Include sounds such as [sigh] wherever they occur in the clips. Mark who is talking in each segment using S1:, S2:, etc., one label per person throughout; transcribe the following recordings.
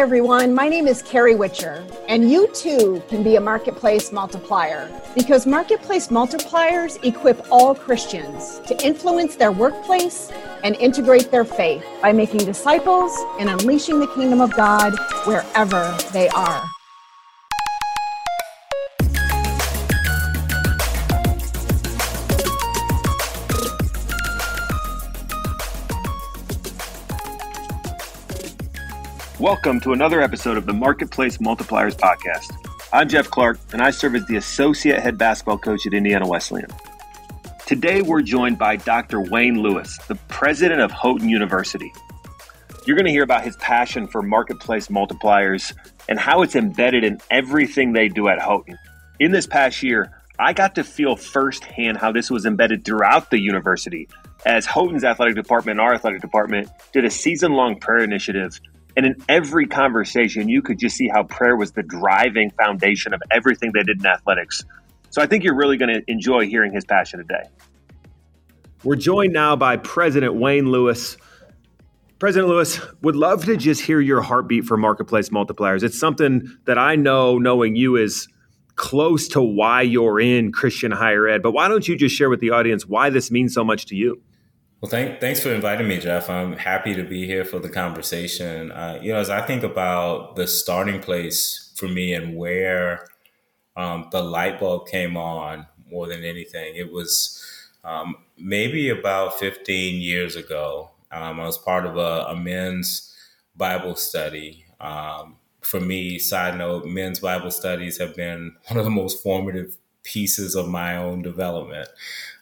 S1: Everyone. My name is Carrie Witcher, and you too can be a marketplace multiplier because marketplace multipliers equip all Christians to influence their workplace and integrate their faith by making disciples and unleashing the kingdom of God wherever they are.
S2: Welcome to another episode of the Marketplace Multipliers Podcast. I'm Jeff Clark, and I serve as the Associate Head Basketball Coach at Indiana Wesleyan. Today, we're joined by Dr. Wayne Lewis, the President of Houghton University. You're going to hear about his passion for marketplace multipliers and how it's embedded in everything they do at Houghton. In this past year, I got to feel firsthand how this was embedded throughout the university as Houghton's athletic department and our athletic department did a season long prayer initiative and in every conversation, you could just see how prayer was the driving foundation of everything they did in athletics. So I think you're really going to enjoy hearing his passion today. We're joined now by President Wayne Lewis. President Lewis, would love to just hear your heartbeat for marketplace multipliers. It's something that I know, knowing you, is close to why you're in Christian higher ed. But why don't you just share with the audience why this means so much to you?
S3: Well, thank, thanks for inviting me, Jeff. I'm happy to be here for the conversation. Uh, you know, as I think about the starting place for me and where um, the light bulb came on more than anything, it was um, maybe about 15 years ago. Um, I was part of a, a men's Bible study. Um, for me, side note, men's Bible studies have been one of the most formative pieces of my own development.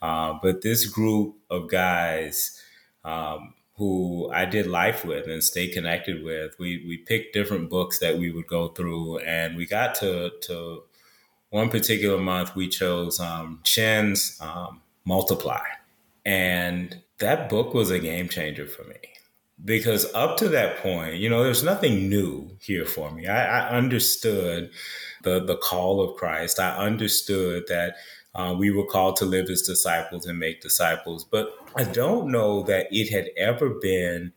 S3: Uh, but this group of guys um, who I did life with and stay connected with, we we picked different books that we would go through, and we got to to one particular month we chose um, Chan's um, Multiply, and that book was a game changer for me because up to that point, you know, there's nothing new here for me. I, I understood the the call of Christ. I understood that uh, we were called to live as disciples and make disciples. But I don't know that it had ever been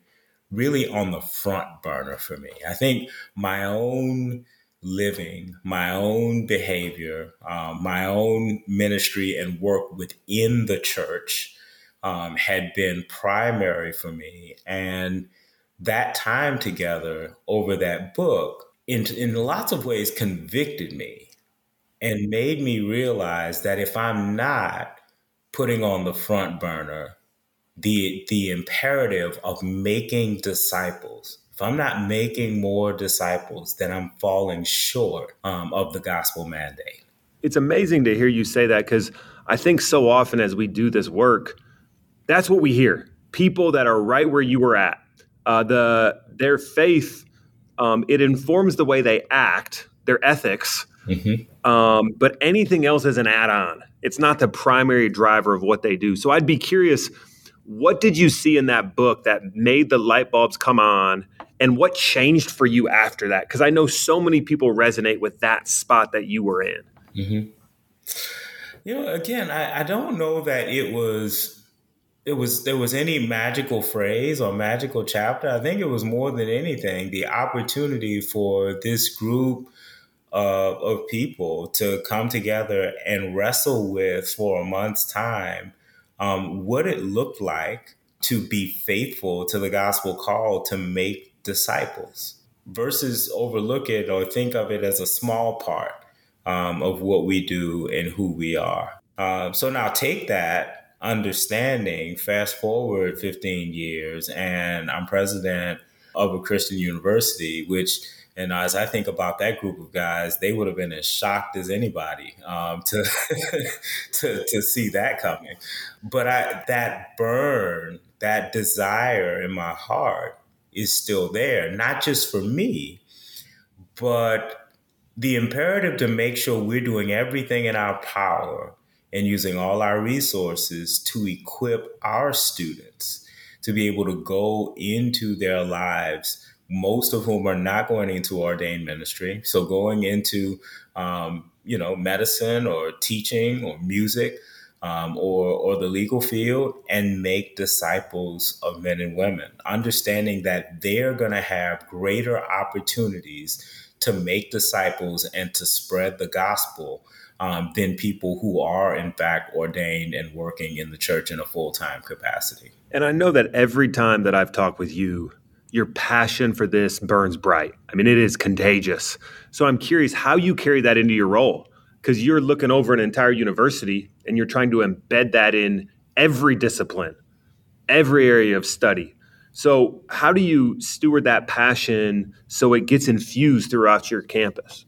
S3: really on the front burner for me. I think my own living, my own behavior, um, my own ministry and work within the church um, had been primary for me. And that time together over that book, in, in lots of ways, convicted me and made me realize that if I'm not putting on the front burner the the imperative of making disciples, if I'm not making more disciples, then I'm falling short um, of the gospel mandate.
S2: It's amazing to hear you say that because I think so often as we do this work, that's what we hear. People that are right where you were at, uh, the their faith, um, it informs the way they act, their ethics, Mm-hmm. Um, but anything else is an add-on. It's not the primary driver of what they do. So I'd be curious, what did you see in that book that made the light bulbs come on, and what changed for you after that? Because I know so many people resonate with that spot that you were in.
S3: Mm-hmm. You know, again, I, I don't know that it was it was there was any magical phrase or magical chapter. I think it was more than anything the opportunity for this group of, of people to come together and wrestle with for a month's time um, what it looked like to be faithful to the gospel call to make disciples versus overlook it or think of it as a small part um, of what we do and who we are. Uh, so now take that understanding, fast forward 15 years, and I'm president of a Christian university, which and as I think about that group of guys, they would have been as shocked as anybody um, to, [laughs] to to see that coming. But I, that burn, that desire in my heart is still there, not just for me, but the imperative to make sure we're doing everything in our power and using all our resources to equip our students to be able to go into their lives most of whom are not going into ordained ministry. So going into, um, you know, medicine or teaching or music, um, or, or the legal field and make disciples of men and women, understanding that they're going to have greater opportunities to make disciples and to spread the gospel um, than people who are, in fact, ordained and working in the church in a full time capacity.
S2: And I know that every time that I've talked with you, your passion for this burns bright. I mean, it is contagious. So I'm curious how you carry that into your role because you're looking over an entire university and you're trying to embed that in every discipline, every area of study. So, how do you steward that passion so it gets infused throughout your campus?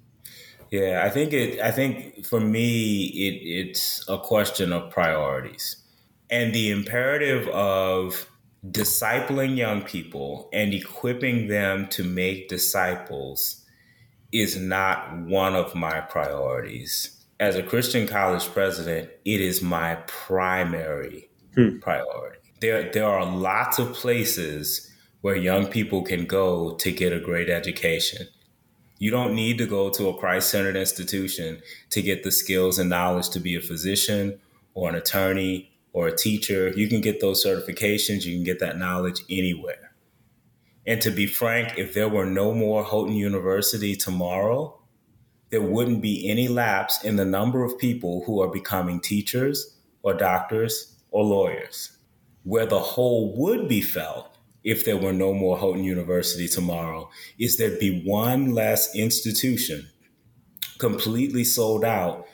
S3: Yeah, I think it. I think for me, it, it's a question of priorities and the imperative of discipling young people and equipping them to make disciples is not one of my priorities. As a Christian college president, it is my primary hmm. priority there there are lots of places where young people can go to get a great education. You don't need to go to a Christ centered institution to get the skills and knowledge to be a physician or an attorney or a teacher. You can get those certifications, you can get that knowledge anywhere. And to be frank, if there were no more Houghton University tomorrow, there wouldn't be any lapse in the number of people who are becoming teachers or doctors or lawyers where the hole would be felt if there were no more Houghton University tomorrow is there'd be one less institution completely sold out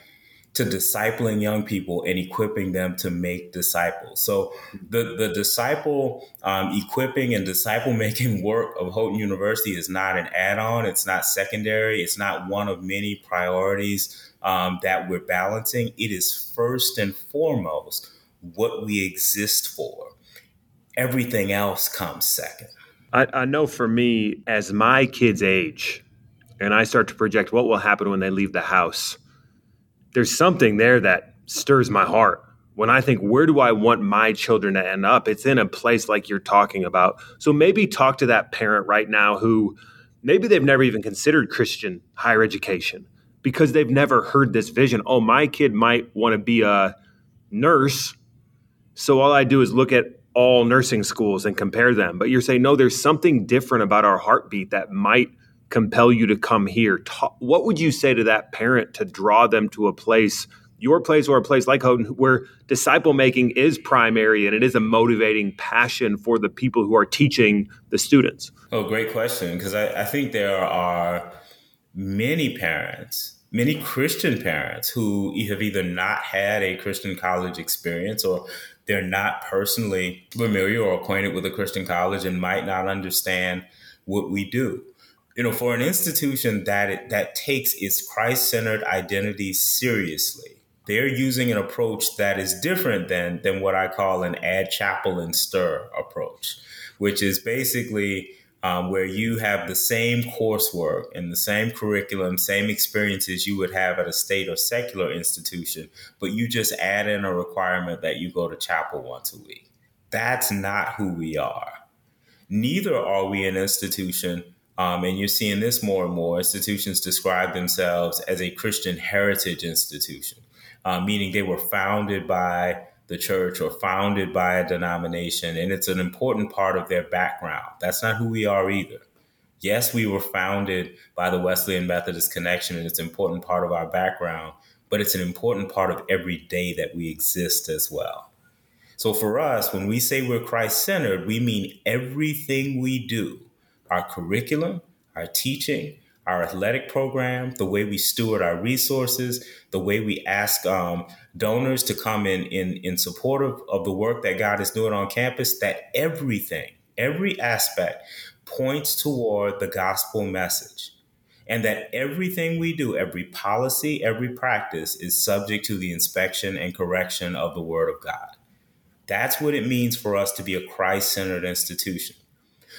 S3: to discipling young people and equipping them to make disciples. So the the disciple um, equipping and disciple making [laughs] work of Houghton University is not an add on. It's not secondary. It's not one of many priorities um, that we're balancing. It is first and foremost what we exist for. Everything else comes second.
S2: I, I know for me, as my kids age, and I start to project what will happen when they leave the house, there's something there that stirs my heart. When I think, where do I want my children to end up? It's in a place like you're talking about. So maybe talk to that parent right now who maybe they've never even considered Christian higher education because they've never heard this vision. Oh, my kid might want to be a nurse so all I do is look at all nursing schools and compare them. But you're saying, no, there's something different about our heartbeat that might compel you to come here. What would you say to that parent to draw them to a place, your place or a place like Houghton, where disciple making is primary and it is a motivating passion for the people who are teaching the students?
S3: Oh, great question. Because I, I think there are many parents many Christian parents who have either not had a Christian college experience or they're not personally familiar or acquainted with a Christian college and might not understand what we do. You know, for an institution that it, that takes its Christ-centered identity seriously, they're using an approach that is different than than what I call an add chapel and stir approach, which is basically um, where you have the same coursework and the same curriculum, same experiences you would have at a state or secular institution, but you just add in a requirement that you go to chapel once a week. That's not who we are. Neither are we an institution, um, and you're seeing this more and more. Institutions describe themselves as a Christian heritage institution, uh, meaning they were founded by the church or founded by a denomination, and it's an important part of their background. That's not who we are either. Yes, we were founded by the Wesleyan Methodist Connection, and it's an important part of our background, but it's an important part of every day that we exist as well. So for us, when we say we're Christ centered, we mean everything we do our curriculum, our teaching, our athletic program, the way we steward our resources, the way we ask um, donors to come in, in in support of, of the work that God is doing on campus, that everything, every aspect points toward the gospel message. And that everything we do, every policy, every practice is subject to the inspection and correction of the Word of God. That's what it means for us to be a Christ centered institution.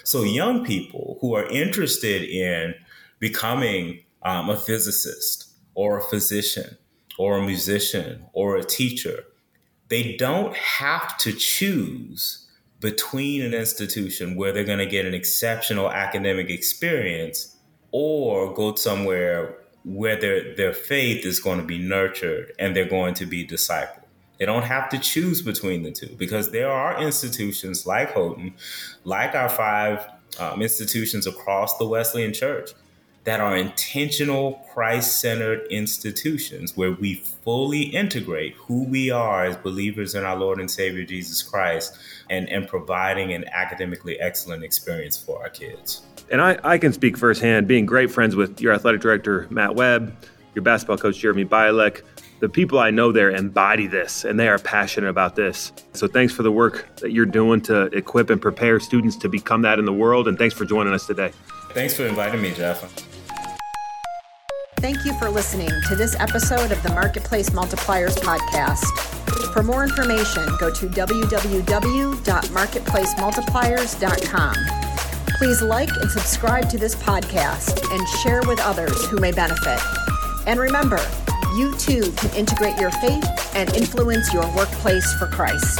S3: So, young people who are interested in becoming um, a physicist or a physician or a musician or a teacher, they don't have to choose between an institution where they're going to get an exceptional academic experience or go somewhere where their, their faith is going to be nurtured and they're going to be discipled. They don't have to choose between the two because there are institutions like Houghton, like our five um, institutions across the Wesleyan Church that are intentional Christ centered institutions where we fully integrate who we are as believers in our Lord and Savior Jesus Christ and, and providing an academically excellent experience for our kids.
S2: And I, I can speak firsthand, being great friends with your athletic director, Matt Webb, your basketball coach, Jeremy Bialek. The people I know there embody this and they are passionate about this. So thanks for the work that you're doing to equip and prepare students to become that in the world. And thanks for joining us today.
S3: Thanks for inviting me, Jeff.
S1: Thank you for listening to this episode of the Marketplace Multipliers podcast. For more information, go to www.marketplacemultipliers.com. Please like and subscribe to this podcast and share with others who may benefit. And remember, you too can integrate your faith and influence your workplace for Christ.